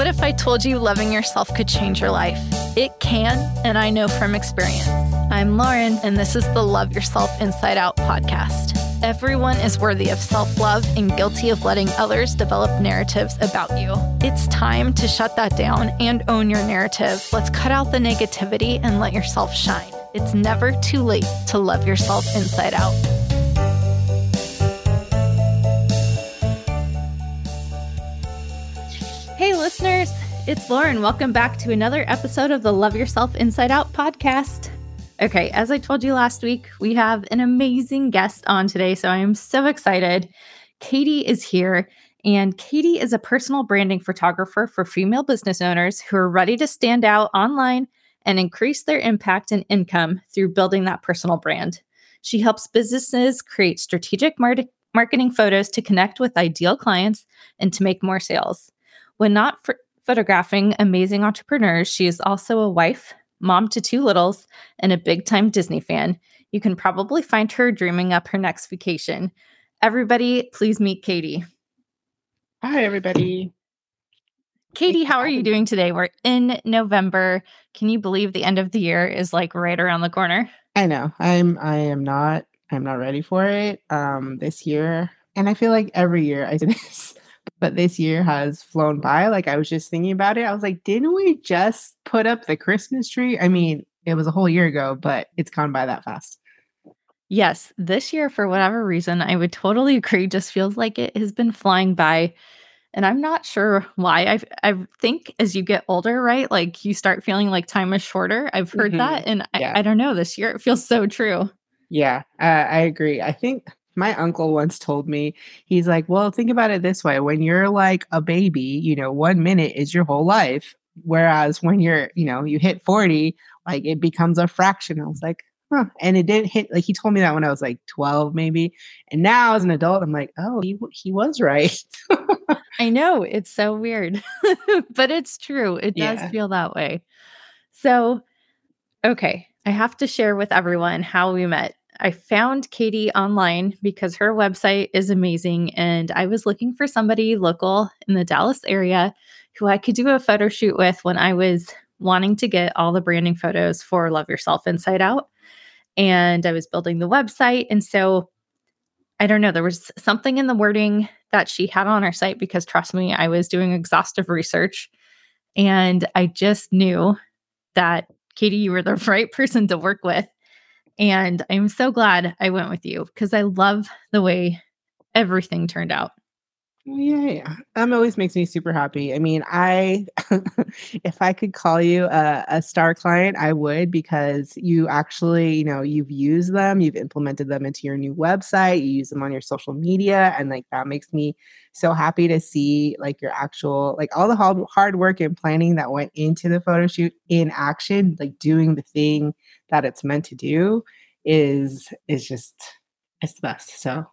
What if I told you loving yourself could change your life? It can, and I know from experience. I'm Lauren, and this is the Love Yourself Inside Out podcast. Everyone is worthy of self love and guilty of letting others develop narratives about you. It's time to shut that down and own your narrative. Let's cut out the negativity and let yourself shine. It's never too late to love yourself inside out. It's Lauren. Welcome back to another episode of the Love Yourself Inside Out podcast. Okay, as I told you last week, we have an amazing guest on today. So I am so excited. Catie is here, and Catie is a personal branding photographer for female business owners who are ready to stand out online and increase their impact and income through building that personal brand. She helps businesses create strategic mar- marketing photos to connect with ideal clients and to make more sales. When not f- photographing amazing entrepreneurs, she is also a wife, mom to two littles, and a big time Disney fan. You can probably find her dreaming up her next vacation. Everybody, please meet Catie. Hi, everybody. Catie, how are you doing today? We're in November. Can you believe the end of the year is like right around the corner? I know. I'm I am not I'm not ready for it um this year. And I feel like every year I do this, but this year has flown by. Like I was just thinking about it. I was like, didn't we just put up the Christmas tree? I mean, it was a whole year ago, but it's gone by that fast. Yes, this year, for whatever reason, I would totally agree. Just feels like it has been flying by. And I'm not sure why. I I think as you get older, right? Like you start feeling like time is shorter. I've heard Mhm. that. And Yeah. I, I don't know. This year it feels so true. Yeah, uh, I agree. I think my uncle once told me, he's like, well, think about it this way. When you're like a baby, you know, one minute is your whole life. Whereas when you're, you know, you hit 40, like it becomes a fraction. I was like, huh. And it didn't hit, like he told me that when I was like 12, maybe. And now as an adult, I'm like, oh, he, he was right. I know it's so weird, but it's true. It does Yeah. feel that way. So, okay, I have to share with everyone how we met. I found Catie online because her website is amazing, and I was looking for somebody local in the Dallas area who I could do a photo shoot with when I was wanting to get all the branding photos for Love Yourself Inside Out. And I was building the website. And so I don't know, there was something in the wording that she had on her site because trust me, I was doing exhaustive research and I just knew that Catie, you were the right person to work with. And I'm so glad I went with you because I love the way everything turned out. Oh, Yeah, yeah. Um, always makes me super happy. I mean, I if I could call you a, a star client, I would because you actually, you know, you've used them, you've implemented them into your new website, you use them on your social media, and like that makes me so happy to see like your actual like all the hard hard work and planning that went into the photo shoot in action, like doing the thing that it's meant to do is is just it's the best. So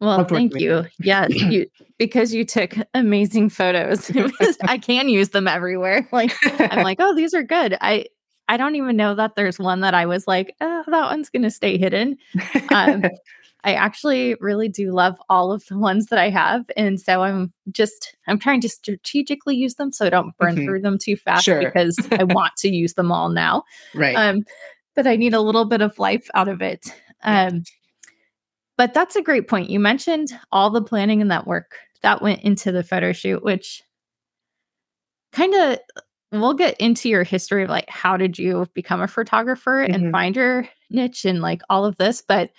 Well, thank you. Yes, you because you took amazing photos. Was- I can use them everywhere. Like I'm like, oh, these are good. I I don't even know that there's one that I was like, oh, that one's gonna stay hidden. um, I actually really do love all of the ones that I have. And so I'm just, I'm trying to strategically use them so I don't burn Mhm. through them too fast Sure. because I want to use them all now. right. Um, but I need a little bit of life out of it. Um, but that's a great point. You mentioned all the planning and that work that went into the photo shoot, which kind of we'll get into your history of like how did you become a photographer Mhm. and find your niche and like all of this, but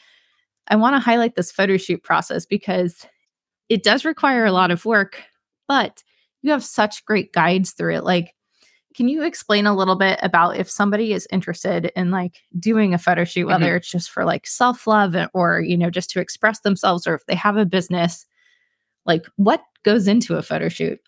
I want to highlight this photo shoot process because it does require a lot of work, but you have such great guides through it. Like, can you explain a little bit about if somebody is interested in like doing a photo shoot, whether it's just for like self love or, you know, just to express themselves, or if they have a business, like what goes into a photo shoot?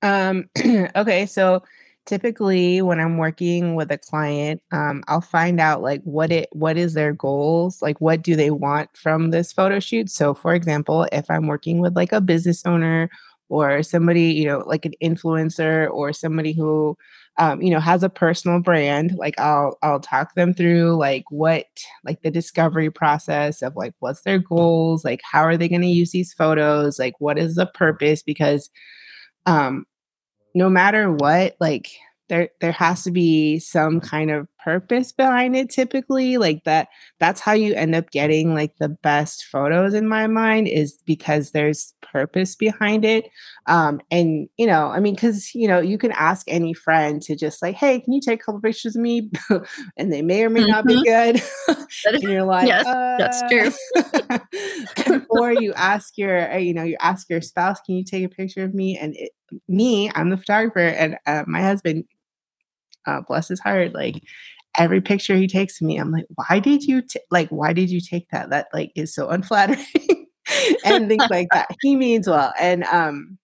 Um, okay, so typically when I'm working with a client, um, I'll find out like what it what is their goals, like what do they want from this photo shoot. So for example, if I'm working with like a business owner or somebody, you know, like an influencer or somebody who um, you know, has a personal brand, like I'll I'll talk them through like what like the discovery process of like what's their goals, like how are they going to use these photos, like what is the purpose? Because um no matter what, like there there has to be some kind of purpose behind it typically like that that's how you end up getting like the best photos in my mind is because there's purpose behind it. Um and you know i mean because you know you can ask any friend to just like hey can you take a couple pictures of me? And they may or may mm-hmm. not be mm-hmm. good. And you're like yes uh, that's true. Or you ask your uh, you know you ask your spouse can you take a picture of me? And it, me i'm the photographer and uh, my husband uh, bless his heart, like every picture he takes of me, I'm like, why did you t- like why did you take that? That like is so unflattering and things like that. He means well. And um,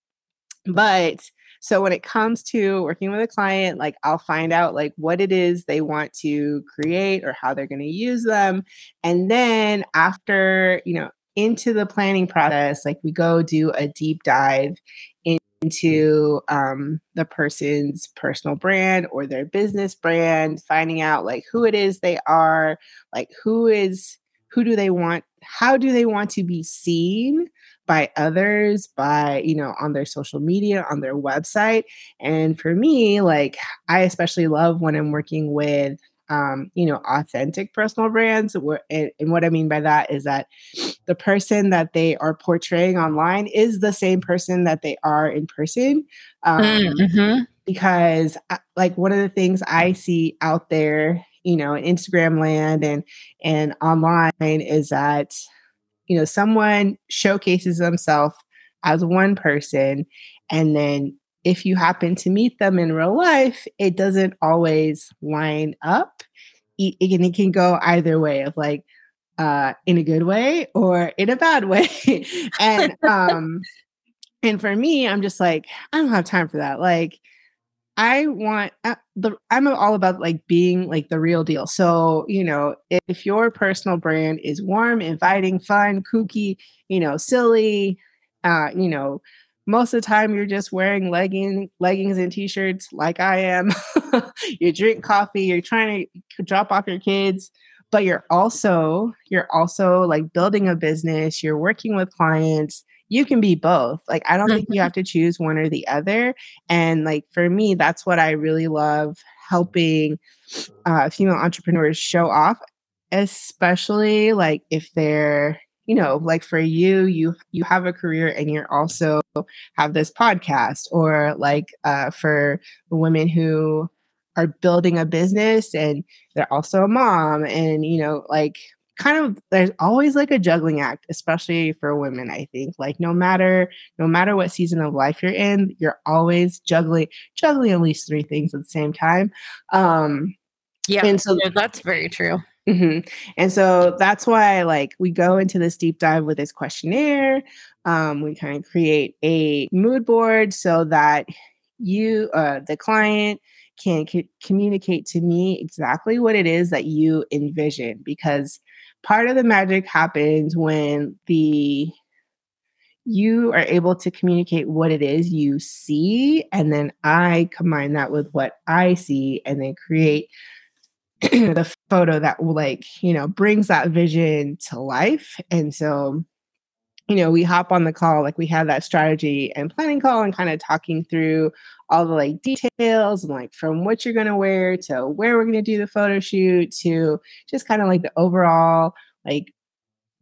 but so when it comes to working with a client, like I'll find out like what it is they want to create or how they're going to use them. And then after, you know, into the planning process, like we go do a deep dive into um, the person's personal brand or their business brand, finding out like who it is they are, like who is who do they want, how do they want to be seen by others, by you know, on their social media, on their website. And for me, like I especially love when I'm working with um, you know, authentic personal brands. And, and what I mean by that is that the person that they are portraying online is the same person that they are in person. Um, mm-hmm. Because, uh, like, one of the things I see out there, you know, in Instagram land and and online is that, you know, someone showcases themselves as one person, and then if you happen to meet them in real life, it doesn't always line up. It, it can go either way of like uh, in a good way or in a bad way. and um, and for me, I'm just like, I don't have time for that. Like, I want uh, the I'm all about like being like the real deal. So, you know, if, if your personal brand is warm, inviting, fun, kooky, you know, silly, uh, you know, most of the time you're just wearing legging leggings and t-shirts like I am. you drink coffee, you're trying to drop off your kids, but you're also you're also like building a business, you're working with clients. You can be both. Like I don't think you mm-hmm. have to choose one or the other. And like for me, that's what I really love helping uh, female entrepreneurs show off especially like if they're you know like for you you you have a career and you're also have this podcast or like uh, for women who are building a business and they're also a mom and you know like kind of there's always like a juggling act especially for women i think. Like no matter no matter what season of life you're in you're always juggling juggling at least three things at the same time. Um yeah and so that's very true Mm-hmm. And so that's why, like, we go into this deep dive with this questionnaire. Um, we kind of create a mood board so that you, uh, the client, can c- communicate to me exactly what it is that you envision. Because part of the magic happens when the you are able to communicate what it is you see, and then I combine that with what I see, and then create the photo that like you know brings that vision to life. And so you know we hop on the call like we had that strategy and planning call and kind of talking through all the like details and like from what you're going to wear to where we're going to do the photo shoot to just kind of like the overall like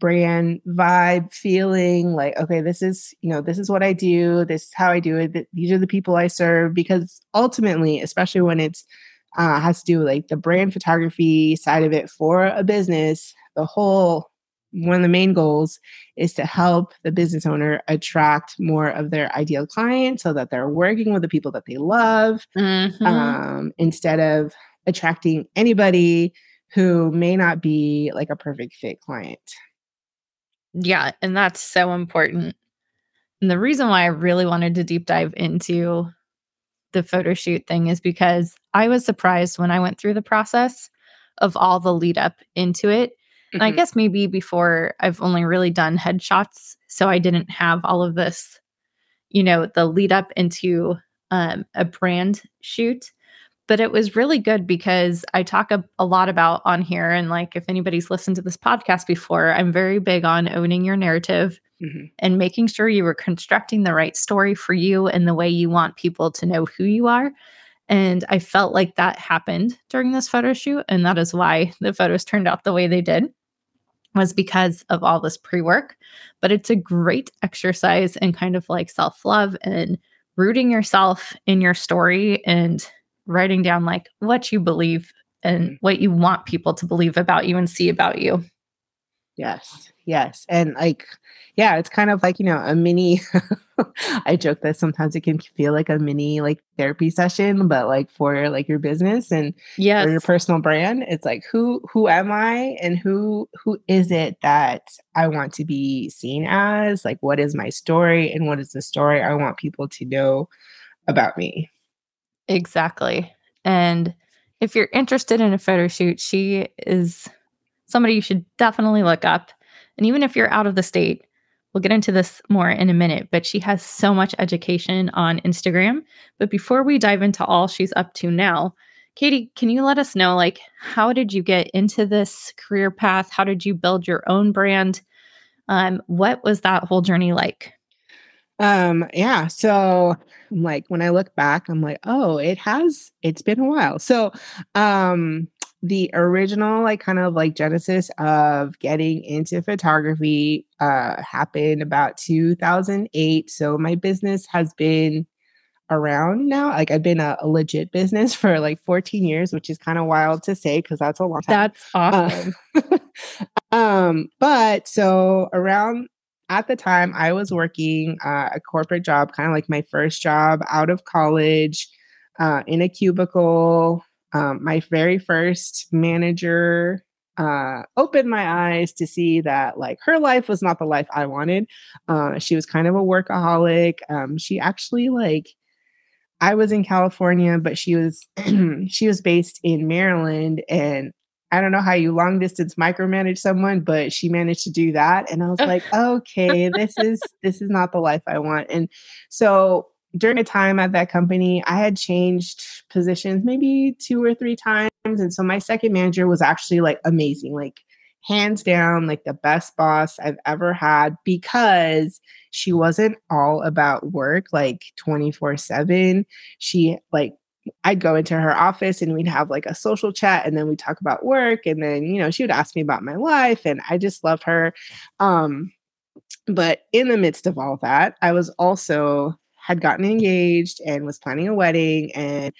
brand vibe feeling like okay this is you know this is what i do this is how i do it these are the people i serve because ultimately especially when it's uh, has to do with like the brand photography side of it for a business. The whole one of the main goals is to help the business owner attract more of their ideal client so that they're working with the people that they love mm-hmm. um, instead of attracting anybody who may not be like a perfect fit client. Yeah, and that's so important. And the reason why I really wanted to deep dive into the photo shoot thing is because I was surprised when I went through the process of all the lead up into it. Mm-hmm. And I mm-hmm. guess maybe before I've only really done headshots. So I didn't have all of this, you know, the lead up into um, a brand shoot. But it was really good because I talk a, a lot about on here. And like, if anybody's listened to this podcast before, I'm very big on owning your narrative mm-hmm. and making sure you were constructing the right story for you and the way you want people to know who you are. And I felt like that happened during this photo shoot. And that is why the photos turned out the way they did, was because of all this pre work. But it's a great exercise in kind of like self love and rooting yourself in your story and writing down like what you believe and mm-hmm. what you want people to believe about you and see about you. Yes. Yes. And like, yeah, it's kind of like, you know, a mini, I joke that sometimes it can feel like a mini like therapy session, but like for like your business and for your personal brand, it's like, who, who am I and who, who is it that I want to be seen as? Like, what is my story and what is the story I want people to know about me? Exactly. And if you're interested in a photo shoot, she is somebody you should definitely look up. And even if you're out of the state, we'll get into this more in a minute, but she has so much education on Instagram. But before we dive into all she's up to now, Catie, can you let us know like how did you get into this career path? How did you build your own brand? Um, what was that whole journey like? Um, yeah. So like when I look back, I'm like, oh, it has, it's been a while. So um the original like kind of like genesis of getting into photography uh happened about 2008 so my business has been around now. Like i've been a, a legit business for like 14 years which is kind of wild to say because that's a long time. That's awesome. um, um but so around at the time i was working uh, a corporate job kind of like my first job out of college uh, in a cubicle um, my very first manager uh, opened my eyes to see that like her life was not the life I wanted. Uh, she was kind of a workaholic. Um, she actually like I was in California, but she was she was based in Maryland, and I don't know how you long distance micromanage someone, but she managed to do that, and I was like, okay, this is this is not the life I want. And so during a time at that company, I had changed positions maybe two or three times. And so my second manager was actually like amazing, like hands down, like the best boss I've ever had because she wasn't all about work like 24 7. She like, I'd go into her office and we'd have like a social chat and then we'd talk about work. And then, you know, she would ask me about my life and I just love her. Um, but in the midst of all that, I was also had gotten engaged and was planning a wedding and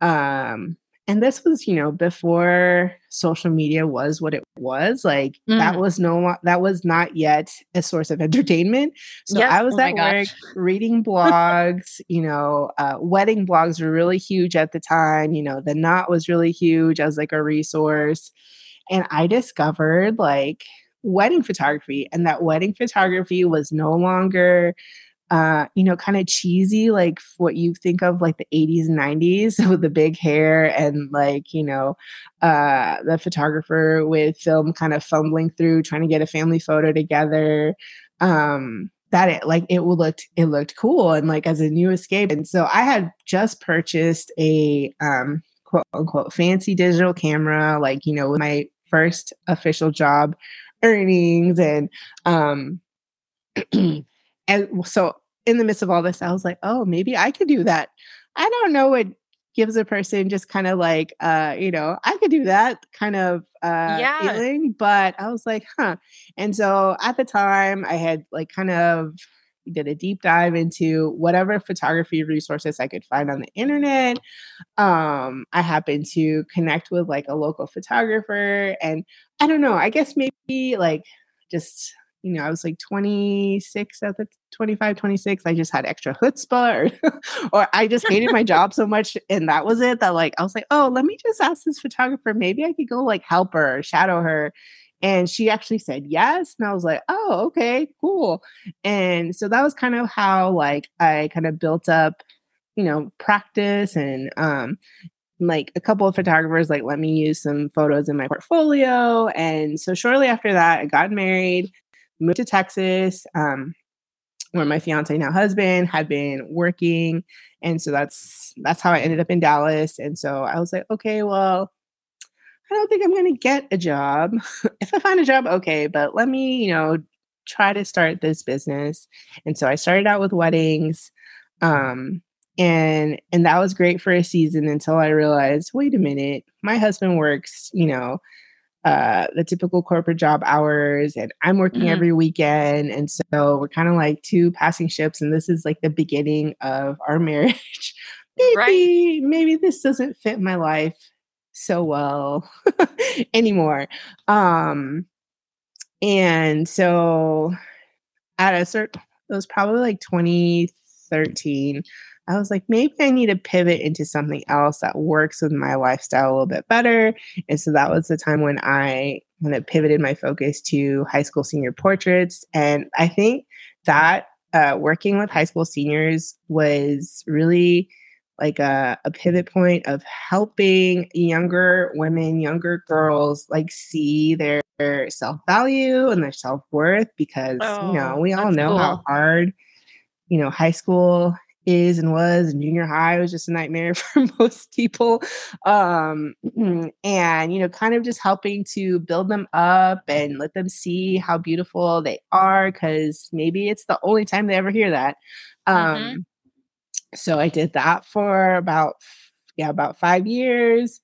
um and this was you know before social media was what it was like mm. that was no that was not yet a source of entertainment so yes. i was oh at work reading blogs you know uh, wedding blogs were really huge at the time you know the knot was really huge as like a resource and i discovered like wedding photography and that wedding photography was no longer uh, you know, kind of cheesy, like what you think of like the 80s and 90s with the big hair and like, you know, uh, the photographer with film kind of fumbling through trying to get a family photo together. Um, that it like it looked it looked cool and like as a new escape. And so I had just purchased a um quote unquote fancy digital camera, like, you know, with my first official job earnings and um and so in the midst of all this, I was like, oh, maybe I could do that. I don't know what gives a person just kind of like uh you know i could do that kind of uh yeah. feeling but i was like huh and so at the time i had like kind of did a deep dive into whatever photography resources i could find on the internet um i happened to connect with like a local photographer and i don't know i guess maybe like just you know, I was like 26 at the 25, 26. I just had extra chutzpah or, or I just hated my job so much. And that was it that like, I was like, oh, let me just ask this photographer. Maybe I could go like help her shadow her. And she actually said yes. And I was like, oh, okay, cool. And so that was kind of how like I kind of built up, you know, practice and um like a couple of photographers like let me use some photos in my portfolio and so shortly after that i got married moved to Texas, um, where my fiance now husband had been working, and so that's that's how I ended up in Dallas. And so I was like, okay, well, I don't think I'm going to get a job. if I find a job, okay, but let me, you know, try to start this business. And so I started out with weddings. Um, and and that was great for a season until I realized, wait a minute, my husband works, you know, uh, the typical corporate job hours, and I'm working mm-hmm. every weekend. And so we're kind of like two passing ships, and this is like the beginning of our marriage. maybe, right. maybe this doesn't fit my life so well anymore. Um, and so at a certain, it was probably like 2013. I was like, maybe I need to pivot into something else that works with my lifestyle a little bit better. And so that was the time when I kind of pivoted my focus to high school senior portraits. And I think that uh, working with high school seniors was really like a, a pivot point of helping younger women, younger girls, like see their self value and their self worth because, oh, you know, we all know cool. how hard, you know, high school is and was and junior high was just a nightmare for most people um and you know kind of just helping to build them up and let them see how beautiful they are cuz maybe it's the only time they ever hear that mm-hmm. um mm-hmm. so i did that for about yeah about 5 years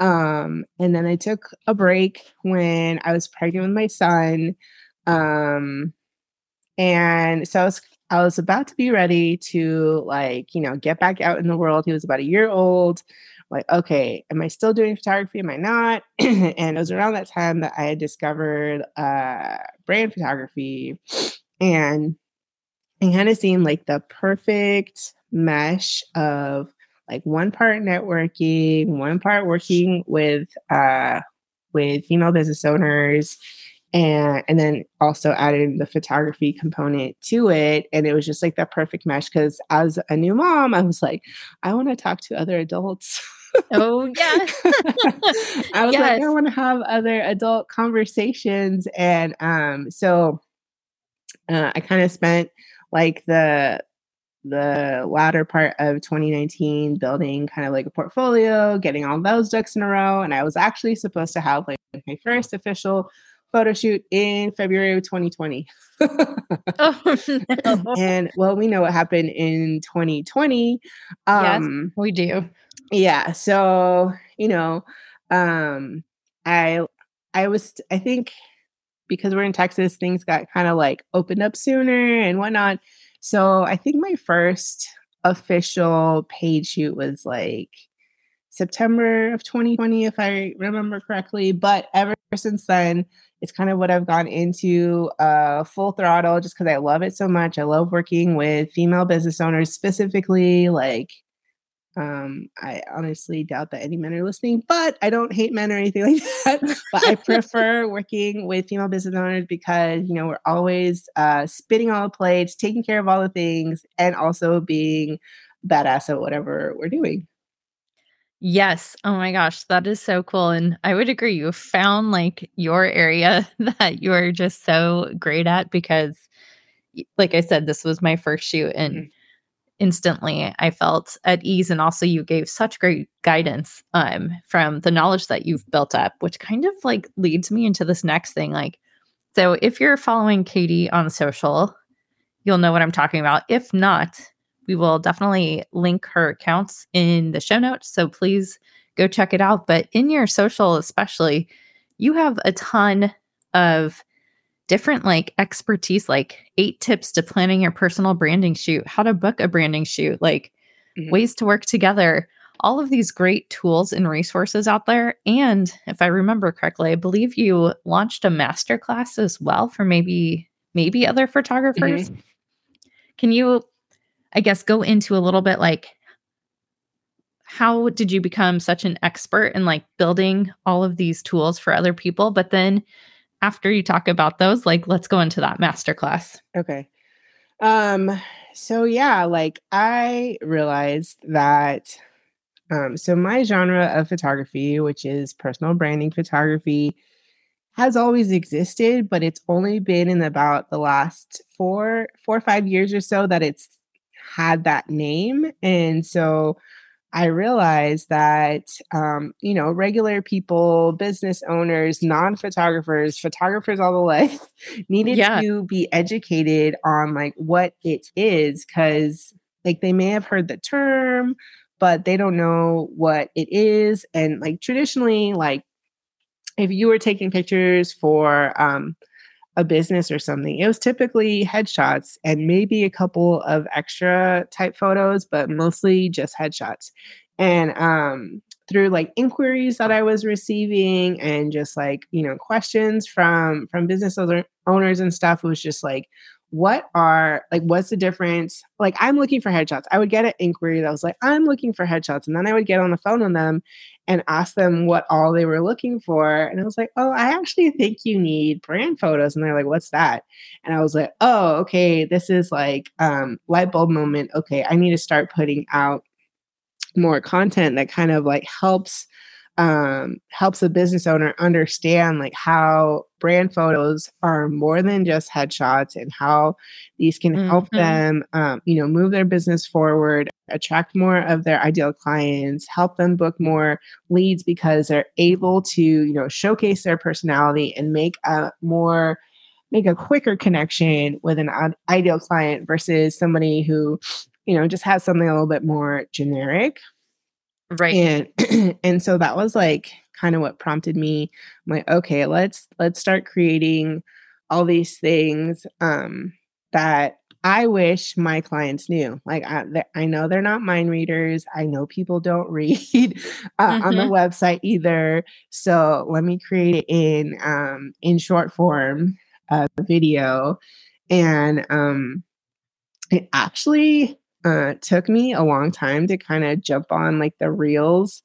um and then i took a break when i was pregnant with my son um and so I was I was about to be ready to like, you know, get back out in the world. He was about a year old. Like, okay, am I still doing photography? Am I not? and it was around that time that I had discovered uh brand photography and it kind of seemed like the perfect mesh of like one part networking, one part working with uh with female business owners and and then also added the photography component to it. And it was just like that perfect mesh because as a new mom i was like i want to talk to other adults. Oh yeah. I was yes. like i want to have other adult conversations. And um so uh, i kind of spent like the the latter part of 2019 building kind of like a portfolio getting all those ducks in a row. And i was actually supposed to have like my first official photo shoot in February of 2020. oh, no. And well, we know what happened in 2020. Um, yes, we do. Yeah. So, you know, um, I, I was, I think because we're in Texas, things got kind of like opened up sooner and whatnot. So I think my first official paid shoot was like September of 2020, if I remember correctly. But ever since then, it's kind of what I've gone into uh, full throttle just because I love it so much. I love working with female business owners specifically. Like, um, I honestly doubt that any men are listening, but I don't hate men or anything like that. but I prefer working with female business owners because, you know, we're always uh, spitting all the plates, taking care of all the things, and also being badass at whatever we're doing. Yes. Oh my gosh, that is so cool. And I would agree. You found like your area that you're just so great at because, like I said, this was my first shoot and mm-hmm. instantly I felt at ease. And also, you gave such great guidance um, from the knowledge that you've built up, which kind of like leads me into this next thing. Like, so if you're following Catie on social, you'll know what I'm talking about. If not, we will definitely link her accounts in the show notes. So please go check it out. But in your social, especially, you have a ton of different like expertise, like eight tips to planning your personal branding shoot, how to book a branding shoot, like mm-hmm. ways to work together, all of these great tools and resources out there. And if I remember correctly, I believe you launched a masterclass as well for maybe maybe other photographers. Mm-hmm. Can you I guess, go into a little bit like how did you become such an expert in like building all of these tools for other people? But then after you talk about those, like let's go into that masterclass. Okay. Um, so yeah, like I realized that um, so my genre of photography, which is personal branding photography, has always existed, but it's only been in about the last four, four or five years or so that it's had that name. And so I realized that, um, you know, regular people, business owners, non photographers, photographers all the way needed Yeah. to be educated on like what it is because like they may have heard the term, but they don't know what it is. And like traditionally, like if you were taking pictures for um, a business or something, it was typically headshots and maybe a couple of extra type photos, but mostly just headshots. And um, through like inquiries that I was receiving and just like you know questions from from business owners and stuff, it was just like, what are like what's the difference? Like I'm looking for headshots. I would get an inquiry that was like, I'm looking for headshots, and then I would get on the phone with them and ask them what all they were looking for. And I was like, oh, I actually think you need brand photos. And they're like, what's that? And I was like, oh, okay, this is like um, light bulb moment. Okay, I need to start putting out more content that kind of like helps um, helps a business owner understand like how brand photos are more than just headshots and how these can help Mhm. them um, you know move their business forward attract more of their ideal clients help them book more leads because they're able to you know showcase their personality and make a more make a quicker connection with an ideal client versus somebody who you know just has something a little bit more generic Right. and and so that was like kind of what prompted me I'm like okay let's let's start creating all these things um that i wish my clients knew like i, th- I know they're not mind readers i know people don't read uh, on the Mhm. website either so let me create it in um in short form uh video and um it actually uh, took me a long time to kind of jump on like the reels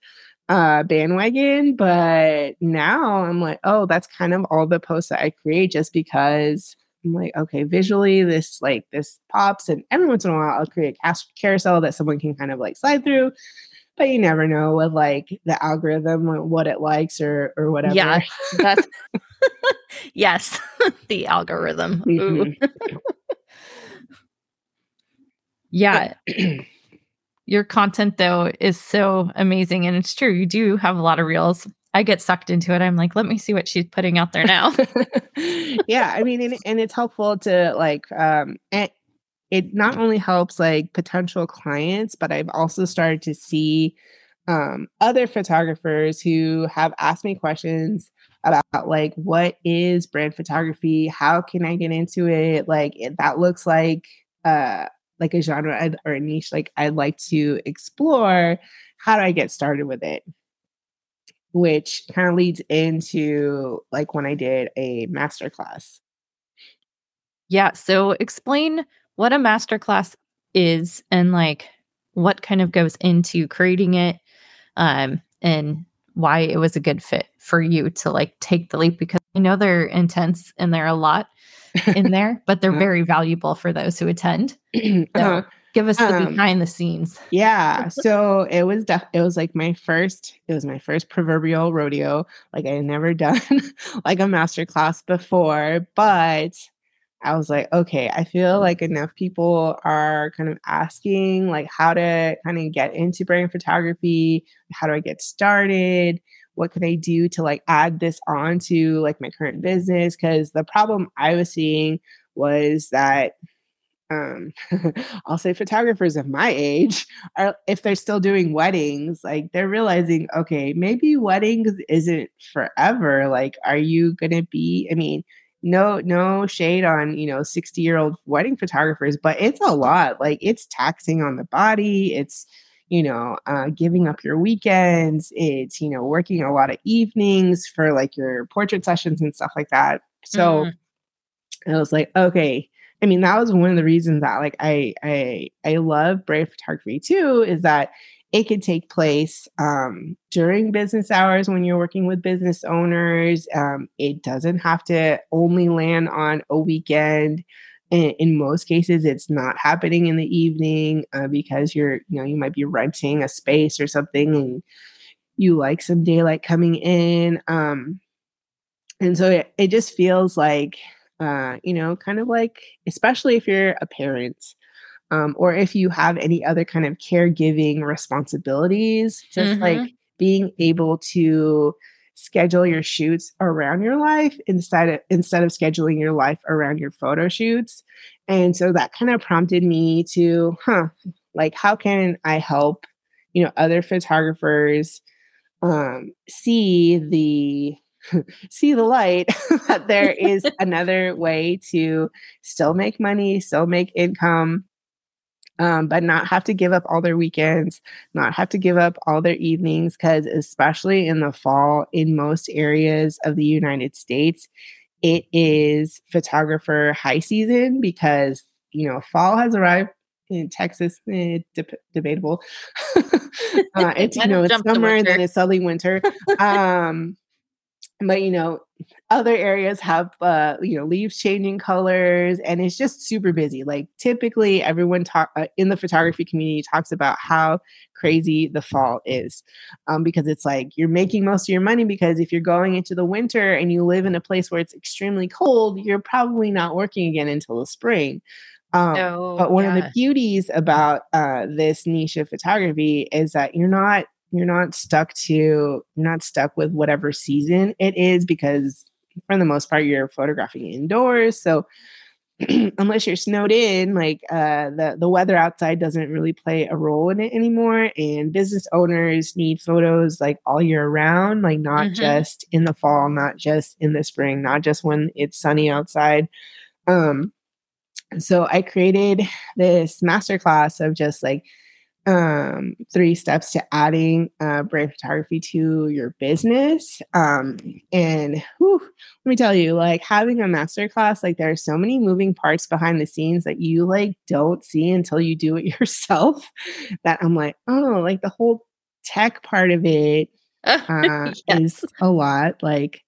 uh, bandwagon, but now I'm like, oh, that's kind of all the posts that I create just because I'm like, okay, visually this like this pops, and every once in a while I'll create a carousel that someone can kind of like slide through. But you never know with like the algorithm what it likes or or whatever. Yeah. That's yes. the algorithm. Ooh. Yeah. Your content though is so amazing and it's true. You do have a lot of reels. I get sucked into it. I'm like, let me see what she's putting out there now. yeah, I mean, and, and it's helpful to like, um, and it not only helps like potential clients, but I've also started to see um, other photographers who have asked me questions about like what is brand photography how can i get into it like it, that looks like uh like a genre I'd- or a niche like i'd like to explore how do i get started with it which kind of leads into like when i did a master class yeah. So explain what a masterclass is and like what kind of goes into creating it um and why it was a good fit for you to like take the leap because I know they're intense and they're a lot in there, but they're Uh-huh. very valuable for those who attend. Uh-huh. Give us the Um, behind the scenes. Yeah. So it was def- it was like my first it was my first proverbial rodeo. Like I had never done like a master class before, but I was like, okay, I feel like enough people are kind of asking like how to kind of get into brand photography, how do I get started? What can I do to like add this on to like my current business? Because the problem I was seeing was that um I'll say photographers of my age are if they're still doing weddings, like they're realizing, okay, maybe weddings isn't forever. Like, are you gonna be, I mean, no, no shade on, you know, 60 year old wedding photographers, but it's a lot. Like it's taxing on the body. It's, you know, uh, giving up your weekends. It's, you know, working a lot of evenings for like your portrait sessions and stuff like that. So Mm. I was like, okay. I mean, that was one of the reasons that like I I I love brand photography too, is that it could take place um, during business hours when you're working with business owners. Um, it doesn't have to only land on a weekend. In, in most cases, it's not happening in the evening uh, because you're, you know, you might be renting a space or something, and you like some daylight coming in. Um, and so it, it just feels like uh, you know, kind of like, especially if you're a parent, um, or if you have any other kind of caregiving responsibilities, just mm-hmm. like being able to schedule your shoots around your life instead of instead of scheduling your life around your photo shoots. And so that kind of prompted me to, huh, like how can I help, you know, other photographers um, see the see the light that there is another way to still make money, still make income, um, but not have to give up all their weekends, not have to give up all their evenings, because especially in the fall, in most areas of the United States, it is photographer high season because you know fall has arrived in Texas, eh, de- debatable. uh, it's you know it's summer and then it's suddenly winter. Um, but you know other areas have uh you know leaves changing colors and it's just super busy like typically everyone talk uh, in the photography community talks about how crazy the fall is um, because it's like you're making most of your money because if you're going into the winter and you live in a place where it's extremely cold you're probably not working again until the spring um, oh, but one yeah. of the beauties about uh, this niche of photography is that you're not you're not stuck to you're not stuck with whatever season it is because for the most part you're photographing indoors so unless you're snowed in like uh, the the weather outside doesn't really play a role in it anymore and business owners need photos like all year round like not mm-hmm. just in the fall not just in the spring not just when it's sunny outside um so i created this masterclass of just like um, three steps to adding uh, brand photography to your business. Um, and whew, let me tell you, like having a masterclass, like there are so many moving parts behind the scenes that you like don't see until you do it yourself. That I'm like, oh, like the whole tech part of it uh, yes. is a lot. Like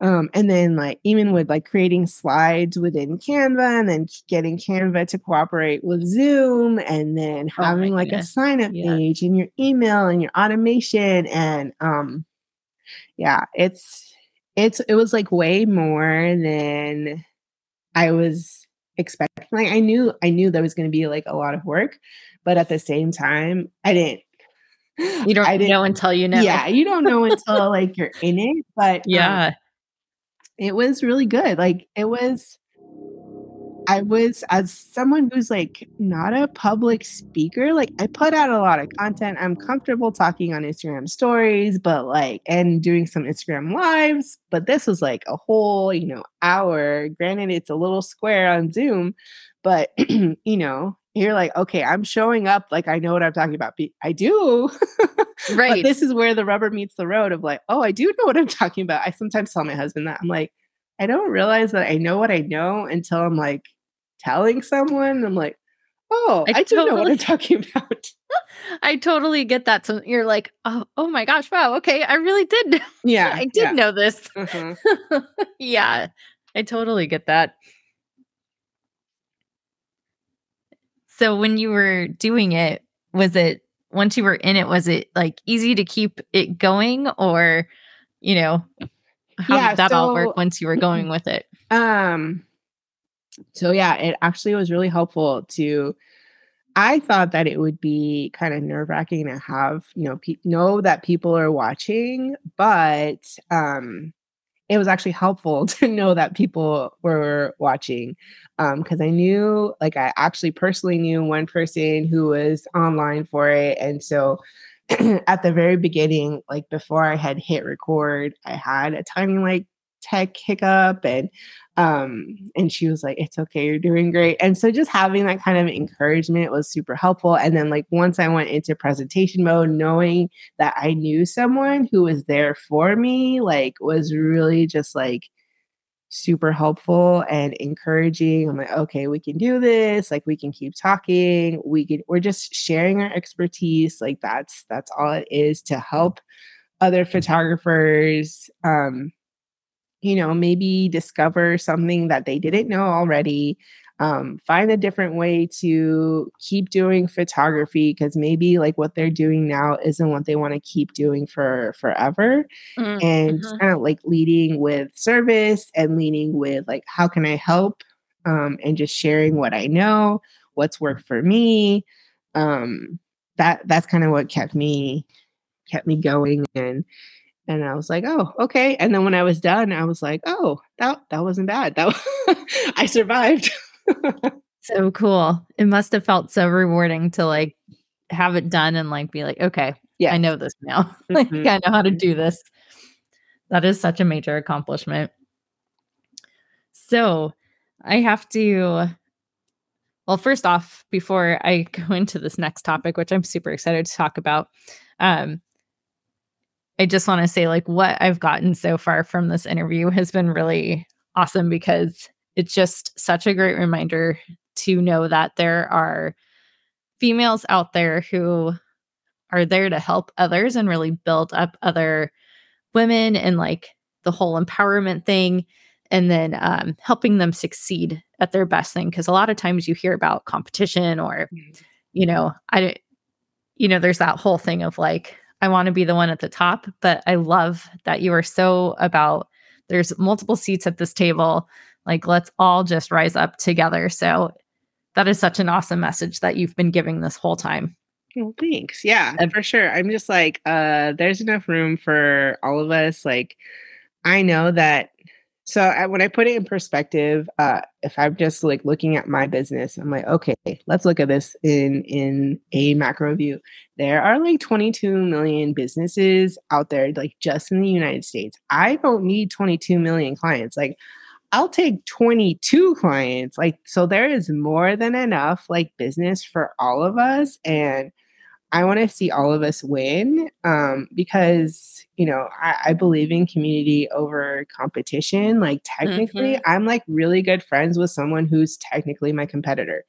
um, and then like even with like creating slides within Canva and then getting Canva to cooperate with Zoom and then oh having oh like goodness. a sign up yeah. page in your email and your automation and um yeah, it's it's it was like way more than I was expecting. Like I knew I knew there was going to be like a lot of work, but at the same time, I didn't you don't I didn't, know until you know. Yeah, you don't know until like you're in it. But yeah, um, it was really good. Like it was I was as someone who's like not a public speaker, like I put out a lot of content. I'm comfortable talking on Instagram stories, but like and doing some Instagram lives, but this was like a whole, you know, hour. Granted it's a little square on Zoom, but you know, you're like, okay, I'm showing up like I know what I'm talking about. I do. right. But this is where the rubber meets the road of like, oh, I do know what I'm talking about. I sometimes tell my husband that I'm like, I don't realize that I know what I know until I'm like telling someone. I'm like, oh, I, I do totally, know what I'm talking about. I totally get that. So you're like, oh, oh my gosh, wow, okay, I really did. Yeah, I did yeah. know this. Mm-hmm. yeah, I totally get that. So when you were doing it, was it once you were in it, was it like easy to keep it going or, you know, how yeah, did that so, all work once you were going with it? Um so yeah, it actually was really helpful to I thought that it would be kind of nerve wracking to have, you know, pe- know that people are watching, but um, it was actually helpful to know that people were watching because um, I knew, like, I actually personally knew one person who was online for it. And so at the very beginning, like, before I had hit record, I had a tiny, like, tech hiccup and um and she was like it's okay you're doing great. And so just having that kind of encouragement was super helpful. And then like once i went into presentation mode knowing that i knew someone who was there for me like was really just like super helpful and encouraging. I'm like okay we can do this like we can keep talking we can we're just sharing our expertise like that's that's all it is to help other photographers um you know, maybe discover something that they didn't know already. Um, find a different way to keep doing photography because maybe like what they're doing now isn't what they want to keep doing for forever mm-hmm. and kind of like leading with service and leading with like how can i help um, and just sharing what i know what's worked for me. Um, that that's kind of what kept me kept me going and and I was like, oh, okay. And then when I was done, I was like, oh, that that wasn't bad. That I survived. so cool. It must have felt so rewarding to like have it done and like be like, okay, yeah, I know this now. like mm-hmm. I know how to do this. That is such a major accomplishment. So I have to well, first off, before I go into this next topic, which I'm super excited to talk about, um, I just want to say like what I've gotten so far from this interview has been really awesome because it's just such a great reminder to know that there are females out there who are there to help others and really build up other women and like the whole empowerment thing and then um, helping them succeed at their best thing because a lot of times you hear about competition or mm-hmm. you know i you know there's that whole thing of like I want to be the one at the top, but I love that you are so about there's multiple seats at this table. Like, let's all just rise up together. So, that is such an awesome message that you've been giving this whole time. Well, thanks. Yeah, for sure. I'm just like, uh, there's enough room for all of us. Like, I know that so I, when I put it in perspective, uh, if I'm just like looking at my business, I'm like, okay, let's look at this in in a macro view. There are like 22 million businesses out there, like just in the United States. I don't need 22 million clients. Like I'll take 22 clients. Like so, there is more than enough like business for all of us, and I want to see all of us win um, because, you know, I, I, believe in community over competition. Like, technically, mm-hmm. I'm like really good friends with someone who's technically my competitor.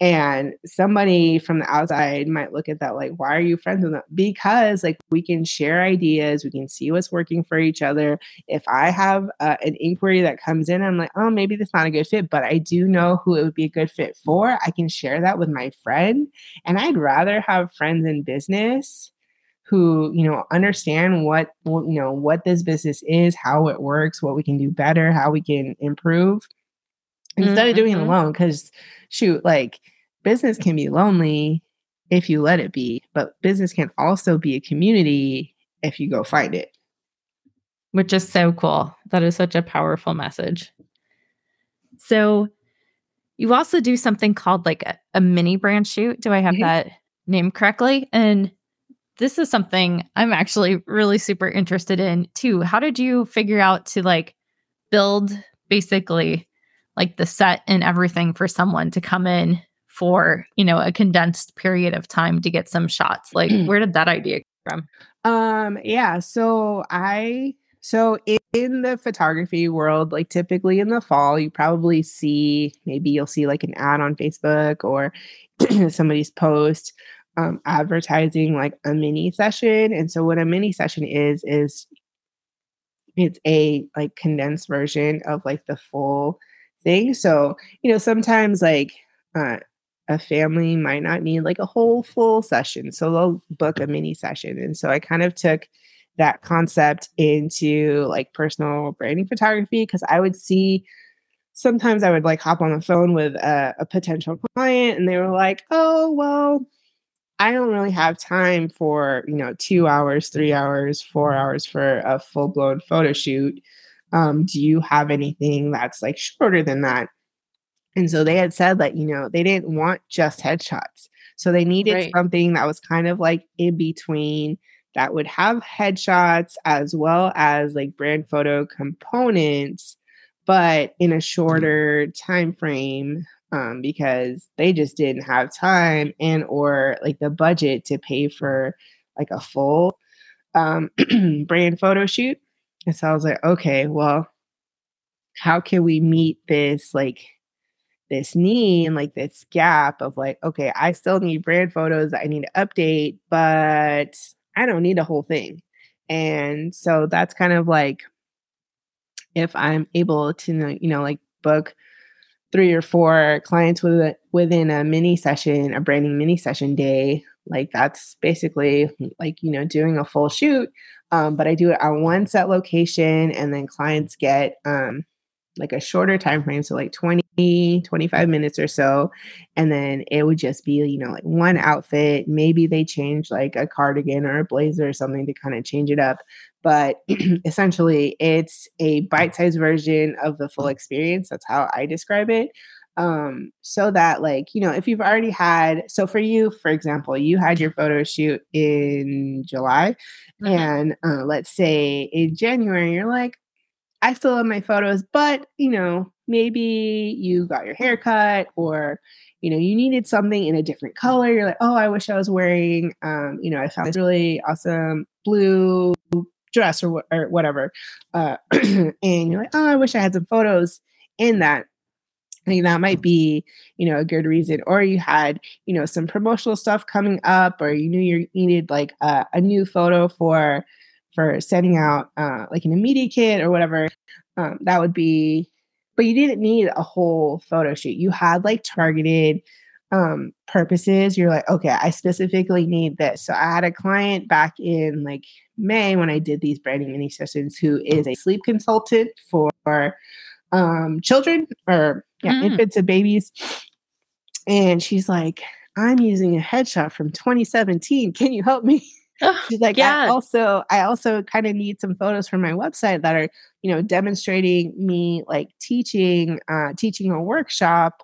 And somebody from the outside might look at that like, why are you friends with them? Because like we can share ideas, we can see what's working for each other. If I have uh, an inquiry that comes in, I'm like, oh, maybe that's not a good fit, but I do know who it would be a good fit for. I can share that with my friend. And I'd rather have friends in business who you know understand what you know what this business is how it works what we can do better how we can improve instead mm-hmm. of doing it mm-hmm. alone because shoot like business can be lonely if you let it be but business can also be a community if you go find it which is so cool that is such a powerful message so you also do something called like a, a mini brand shoot do i have mm-hmm. that name correctly and this is something i'm actually really super interested in too how did you figure out to like build basically like the set and everything for someone to come in for you know a condensed period of time to get some shots. Like where did that idea come from? Um yeah so i so in the photography world like typically in the fall you probably see maybe you'll see like an ad on facebook or somebody's post um, advertising like a mini session. And so what a mini session is is it's a like condensed version of like the full thing. So, you know, sometimes like uh, a family might not need like a whole full session. So they'll book a mini session. And so I kind of took that concept into like personal branding photography because I would see sometimes I would like hop on the phone with a, a potential client and they were like, oh, well, I don't really have time for, you know, two hours, three hours, four hours for a full blown photo shoot um, do you have anything that's like shorter than that? And so they had said that, you know, they didn't want just headshots. So they needed right. something that was kind of like in between that would have headshots as well as like brand photo components, but in a shorter time frame um, because they just didn't have time and or like the budget to pay for like a full um, brand photo shoot. And so I was like, okay, well, how can we meet this like this need and like this gap of like, okay, I still need brand photos I need to update, but I don't need a whole thing. And so that's kind of like if I'm able to, you know, like book three or four clients with within a mini session, a branding mini session day, like that's basically like, you know, doing a full shoot. Um, but I do it on one set location and then clients get um, like a shorter time frame. So like 20 25 minutes or so. And then it would just be, you know, like one outfit. Maybe they change like a cardigan or a blazer or something to kind of change it up. But essentially, it's a bite sized version of the full experience. That's how I describe it. Um, so that, like, you know, if you've already had, so for you, for example, you had your photo shoot in July, mm-hmm. and uh, let's say in January, you're like, I still have my photos, but you know, maybe you got your hair cut or you know, you needed something in a different color. You're like, oh, I wish I was wearing, um, you know, I found this really awesome blue dress or, or whatever. Uh, and you're like, oh, I wish I had some photos in that. I think that might be, you know, a good reason. Or you had, you know, some promotional stuff coming up, or you knew you needed like a, a new photo for for sending out uh, like an immediate kit or whatever. Um, that would be but you didn't need a whole photo shoot. You had like targeted um purposes. You're like, okay, I specifically need this. So I had a client back in like May when I did these branding mini sessions who is a sleep consultant for um children or yeah, mm. infants and babies. And she's like, I'm using a headshot from 2017. Can you help me? She's like, yeah. I also, I also kind of need some photos from my website that are, you know, demonstrating me like teaching, uh, teaching a workshop.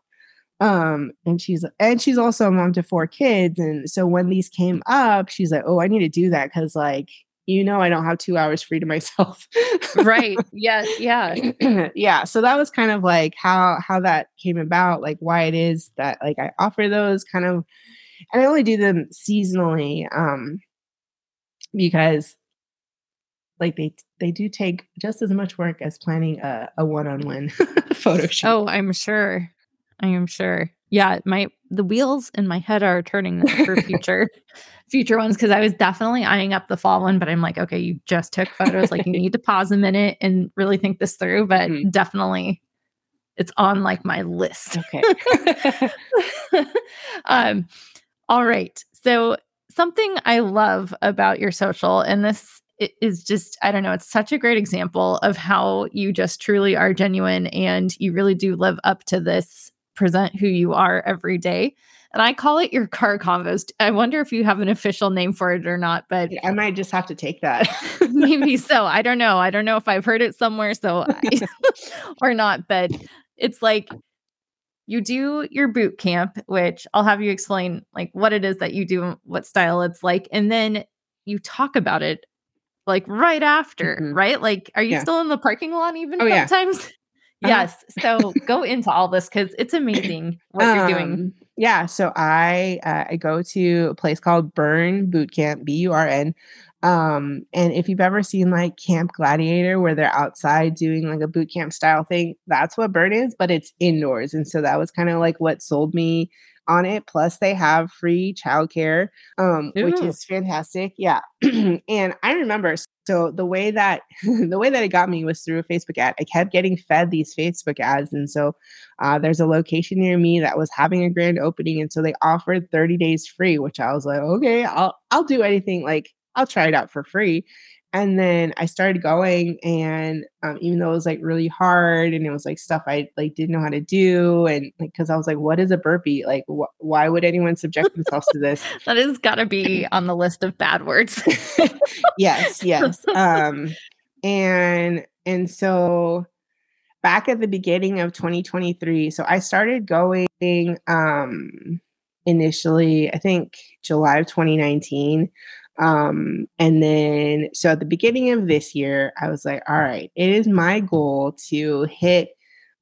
Um, and she's and she's also a mom to four kids. And so when these came up, she's like, Oh, I need to do that because like you know I don't have two hours free to myself. right. Yes. Yeah. yeah. So that was kind of like how how that came about, like why it is that like I offer those kind of and I only do them seasonally. Um because like they they do take just as much work as planning a, a one-on-one photo shoot. Oh, I'm sure. I am sure. Yeah, my the wheels in my head are turning for future future ones because I was definitely eyeing up the fall one, but I'm like, okay, you just took photos. Like you need to pause a minute and really think this through. But mm-hmm. definitely it's on like my list. Okay. um, all right. So something I love about your social, and this is just, I don't know, it's such a great example of how you just truly are genuine and you really do live up to this, present who you are every day. And I call it your car convos. I wonder if you have an official name for it or not, but I might just have to take that. maybe so. I don't know. I don't know if I've heard it somewhere, so I, or not, but it's like you do your boot camp, which I'll have you explain like what it is that you do, and what style it's like, and then you talk about it like right after, mm-hmm. right? Like, are you yeah. still in the parking lot even oh, sometimes? Uh-huh. yes. So go into all this because it's amazing what um, you're doing. Um, yeah. So I uh, I go to a place called Burn Boot Camp, B U R N. Um, and if you've ever seen like Camp Gladiator where they're outside doing like a boot camp style thing, that's what Burn is, but it's indoors. And so that was kind of like what sold me on it. Plus, they have free childcare, um, which is fantastic. Yeah. and I remember so the way that the way that it got me was through a Facebook ad. I kept getting fed these Facebook ads, and so uh, there's a location near me that was having a grand opening, and so they offered 30 days free, which I was like, okay, I'll I'll do anything like I'll try it out for free. And then I started going, and um, even though it was like really hard, and it was like stuff I like didn't know how to do, and like because I was like, "What is a burpee? Like, wh- why would anyone subject themselves to this?" that has got to be on the list of bad words. yes, yes. Um, and and so back at the beginning of 2023, so I started going um initially, I think July of 2019. Um, and then, so at the beginning of this year, I was like, all right, it is my goal to hit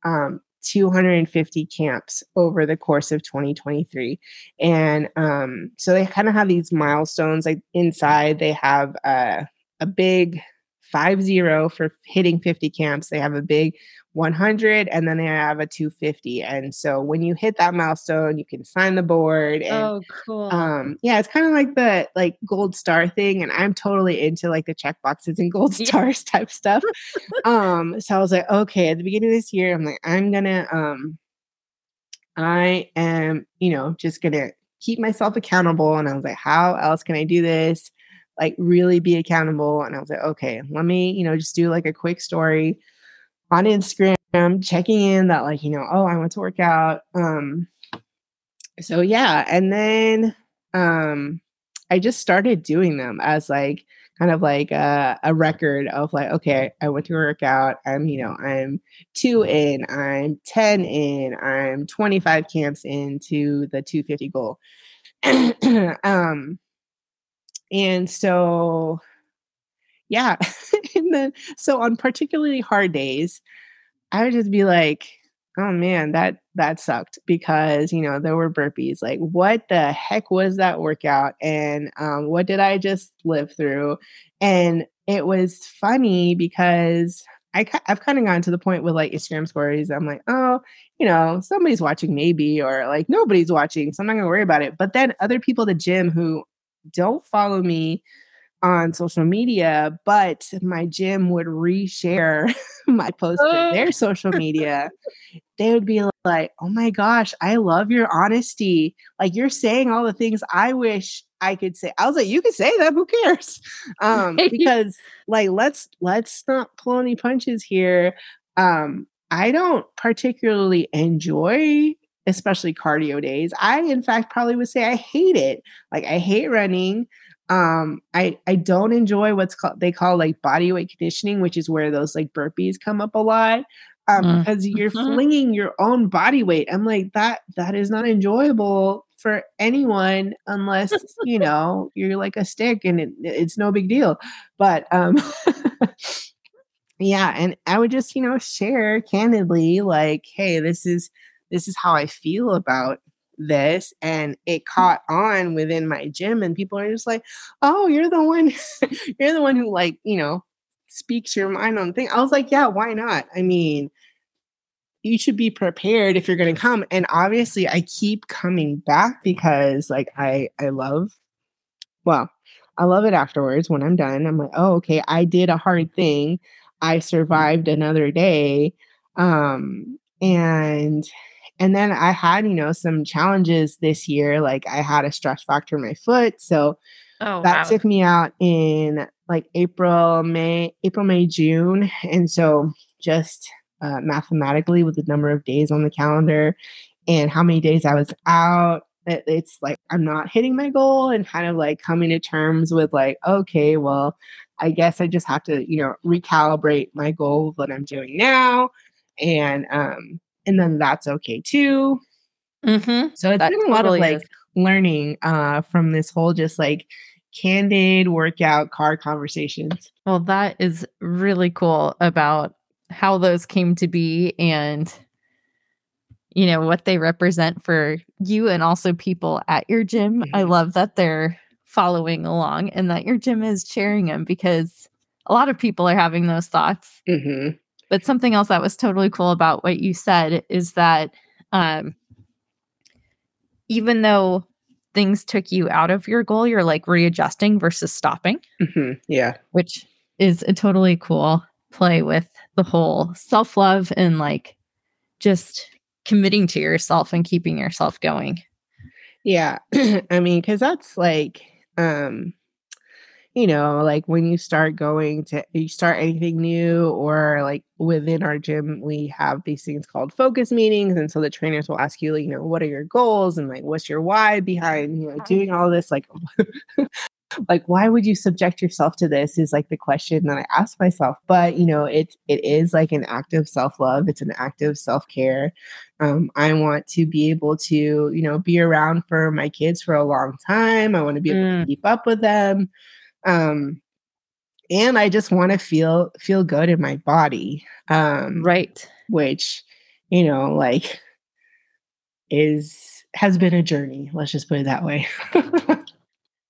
um, 250 camps over the course of 2023. And um, so they kind of have these milestones like inside, they have uh, a big five zero for hitting 50 camps. They have a big 100 and then they have a 250 and so when you hit that milestone you can sign the board and oh cool. um yeah it's kind of like the like gold star thing and i'm totally into like the check boxes and gold stars yeah. type stuff. Um so i was like okay at the beginning of this year i'm like i'm gonna um i am you know just gonna keep myself accountable. And i was like how else can i do this like really be accountable and i was like okay let me you know just do like a quick story on Instagram checking in that like, you know, oh, I went to work out. Um so yeah, and then um I just started doing them as like kind of like a, a record of like, okay, I went to work out. I'm, you know, I'm two in, I'm 10 in, I'm 25 camps into the 250 goal. um, and so, yeah. and then, so on particularly hard days, I would just be like, oh man, that that sucked because you know there were burpees. Like, what the heck was that workout? And um, what did I just live through? And it was funny because I I've kind of gotten to the point with like Instagram stories. I'm like, oh, you know, somebody's watching maybe, or like nobody's watching, so I'm not gonna worry about it. But then other people at the gym who don't follow me on social media, but my gym would reshare my post to their social media. They would be like, "Oh my gosh, I love your honesty. Like you're saying all the things I wish I could say." I was like, "You can say that. Who cares?" Um, because like let's let's not pull any punches here. Um, I don't particularly enjoy especially cardio days. I in fact probably would say I hate it. Like I hate running um i i don't enjoy what's called they call like body weight conditioning which is where those like burpees come up a lot um mm. because you're mm-hmm. flinging your own body weight i'm like that that is not enjoyable for anyone unless you know you're like a stick and it, it's no big deal but um yeah and i would just you know share candidly like hey this is this is how i feel about this and it caught on within my gym and people are just like oh you're the one you're the one who like you know speaks your mind on thing. I was like yeah why not? I mean you should be prepared if you're going to come and obviously i keep coming back because like i i love well i love it afterwards when i'm done i'm like oh okay i did a hard thing i survived another day um and and then I had, you know, some challenges this year. Like I had a stress fracture in my foot. So oh, that wow. took me out in like April, May, April, May, June. And so just uh, mathematically with the number of days on the calendar and how many days I was out, it, it's like I'm not hitting my goal and kind of like coming to terms with like, okay, well, I guess I just have to, you know, recalibrate my goal that I'm doing now. And um, and then that's okay too. Mm-hmm. So it's that been a lot totally of like is. learning uh, from this whole just like candid workout car conversations. Well, that is really cool about how those came to be and you know what they represent for you and also people at your gym. Mm-hmm. I love that they're following along and that your gym is sharing them because a lot of people are having those thoughts. Mm-hmm. But something else that was totally cool about what you said is that um, even though things took you out of your goal, you're like readjusting versus stopping. Mm-hmm. Yeah. Which is a totally cool play with the whole self love and like just committing to yourself and keeping yourself going. Yeah. I mean, because that's like, um, you know, like when you start going to you start anything new or like within our gym, we have these things called focus meetings. And so the trainers will ask you, like, you know, what are your goals and like what's your why behind you know doing all this? Like like why would you subject yourself to this is like the question that I ask myself. But you know, it's it is like an act of self-love, it's an act of self-care. Um, I want to be able to, you know, be around for my kids for a long time. I want to be able mm. to keep up with them um and i just want to feel feel good in my body um right. which you know like is has been a journey let's just put it that way.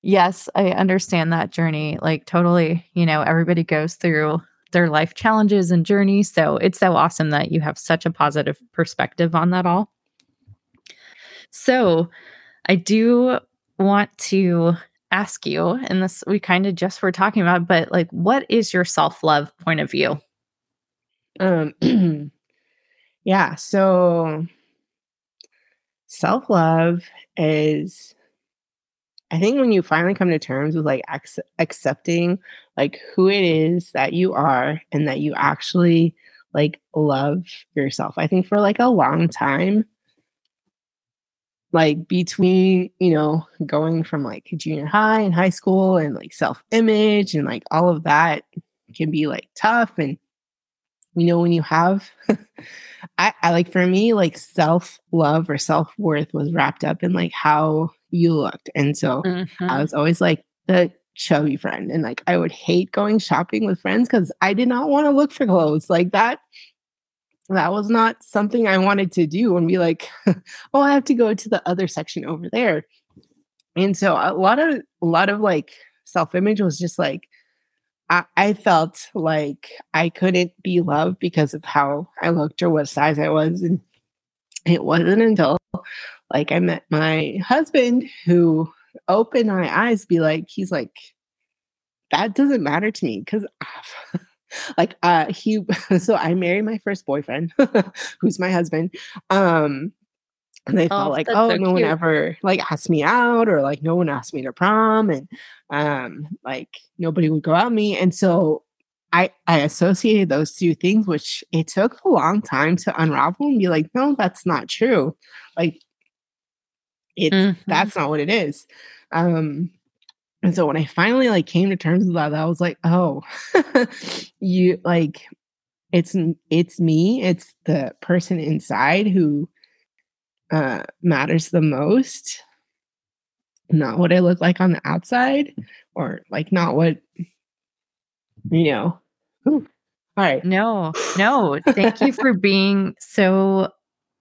Yes i understand that journey like totally you know everybody goes through their life challenges and journeys so it's so awesome that you have such a positive perspective on that all. So i do want to ask you, and this we kind of just were talking about, but like, what is your self love point of view? Um, yeah. So, self love is, I think, when you finally come to terms with like ac- accepting like who it is that you are and that you actually like love yourself. I think for like a long time, like between, you know, going from like junior high and high school and like self image and like all of that can be like tough. And, you know, when you have, I, I like for me, like self love or self worth was wrapped up in like how you looked. And so mm-hmm. I was always like the chubby friend. And like I would hate going shopping with friends because I did not want to look for clothes. Like that that was not something I wanted to do and be like, oh, I have to go to the other section over there. And so a lot of a lot of like self-image was just like I, I felt like I couldn't be loved because of how I looked or what size I was. And it wasn't until like I met my husband who opened my eyes, be like, he's like, that doesn't matter to me because like uh he so I married my first boyfriend, who's my husband. Um and they felt oh, like, oh, so no cute. one ever like asked me out or like no one asked me to prom and um like nobody would go out me. And so I I associated those two things, which it took a long time to unravel and be like, no, that's not true. Like it's mm-hmm. that's not what it is. Um and so when I finally like came to terms with that, I was like, oh, you like it's it's me, it's the person inside who uh matters the most. Not what I look like on the outside, or like not what you know. Ooh. All right. No, no. Thank you for being so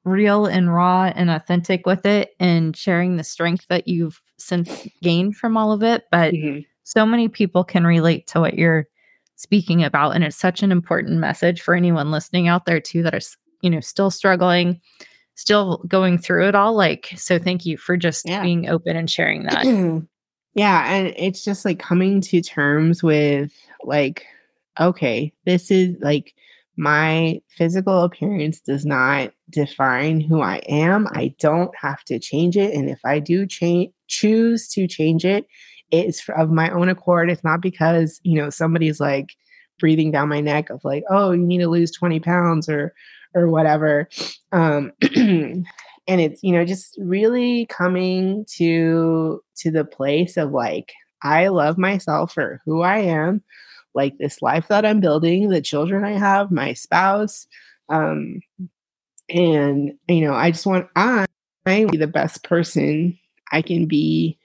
real and raw and authentic with it and sharing the strength that you've since gained from all of it. But mm-hmm. so many people can relate to what you're speaking about. And it's such an important message for anyone listening out there, too, that are, you know, still struggling, still going through it all. Like, so thank you for just yeah. being open and sharing that. yeah. And it's just like coming to terms with, like, okay, this is like, my physical appearance does not define who I am. I don't have to change it. And if I do change, choose to change it, it's of my own accord. It's not because, you know, somebody's like breathing down my neck of like, oh, you need to lose 20 pounds or, or whatever. Um, and it's, you know, just really coming to, to the place of like, I love myself for who I am like this life that I'm building, the children I have, my spouse. Um, and, you know, I just want I, I be the best person I can be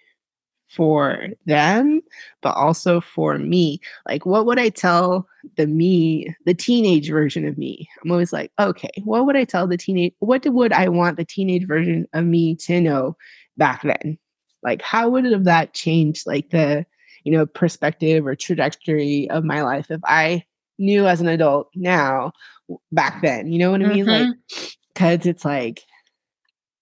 for them, but also for me. Like, what would I tell the me, the teenage version of me? I'm always like, okay, what would I tell the teenage, what would I want the teenage version of me to know back then? Like, how would have that changed, like, the, you know, perspective or trajectory of my life if I knew as an adult now back then. You know what I mean? Mm-hmm. Like, because it's like,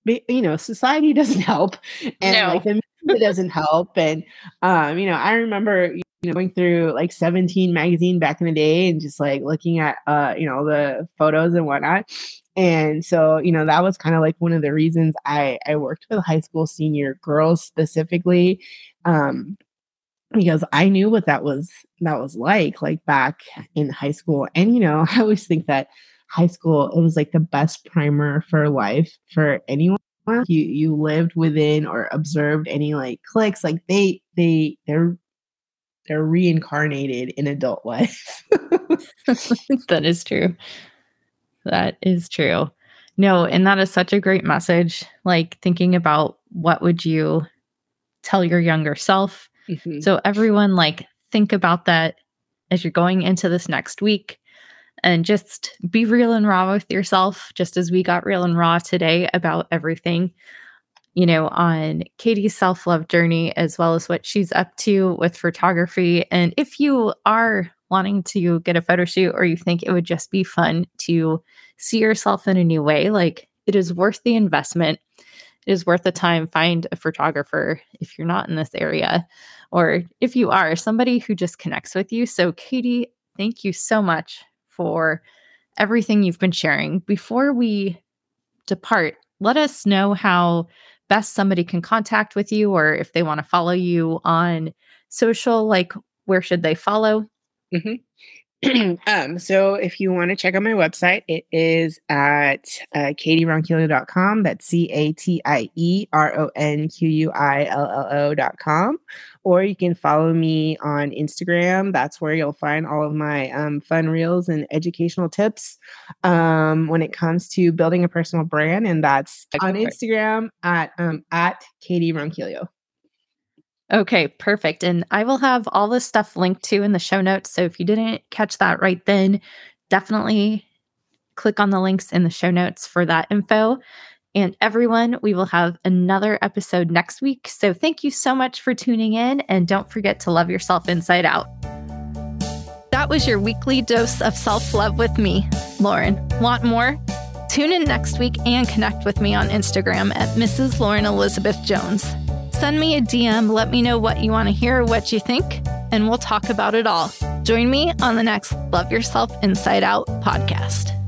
you know, society doesn't help, and no. like the media doesn't help, and um, you know, I remember you know going through like 17 magazine back in the day and just like looking at uh, you know, the photos and whatnot. And so, you know, that was kind of like one of the reasons I I worked with high school senior girls specifically um because I knew what that was that was like like back in high school. And you know I always think that high school it was like the best primer for life for anyone. You you lived within or observed any like cliques like they they they're they're reincarnated in adult life. That is true. That is true. No and that is such a great message like thinking about what would you tell your younger self Mm-hmm. So everyone like think about that as you're going into this next week and just be real and raw with yourself just as we got real and raw today about everything you know on Catie's self-love journey as well as what she's up to with photography and if you are wanting to get a photo shoot or you think it would just be fun to see yourself in a new way like it is worth the investment it is worth the time find a photographer if you're not in this area or if you are somebody who just connects with you. So, Catie, thank you so much for everything you've been sharing. Before we depart, let us know how best somebody can contact with you or if they want to follow you on social, like where should they follow? Mm-hmm. um, so if you want to check out my website, it is at uh, catieronquillo.com. That's C A T I E R O N Q U I L L O.com. Or you can follow me on Instagram. That's where you'll find all of my um, fun reels and educational tips um, when it comes to building a personal brand. And that's on Instagram at um, at Catie Ronquillo. Okay, perfect. And I will have all this stuff linked to in the show notes. So if you didn't catch that right then, definitely click on the links in the show notes for that info. And everyone, we will have another episode next week. So thank you so much for tuning in. And don't forget to love yourself inside out. That was your weekly dose of self love with me, Lauren. Want more? Tune in next week and connect with me on Instagram at Mrs. Lauren Elizabeth Jones. Send me a DM, let me know what you want to hear, what you think, and we'll talk about it all. Join me on the next Love Yourself Inside Out podcast.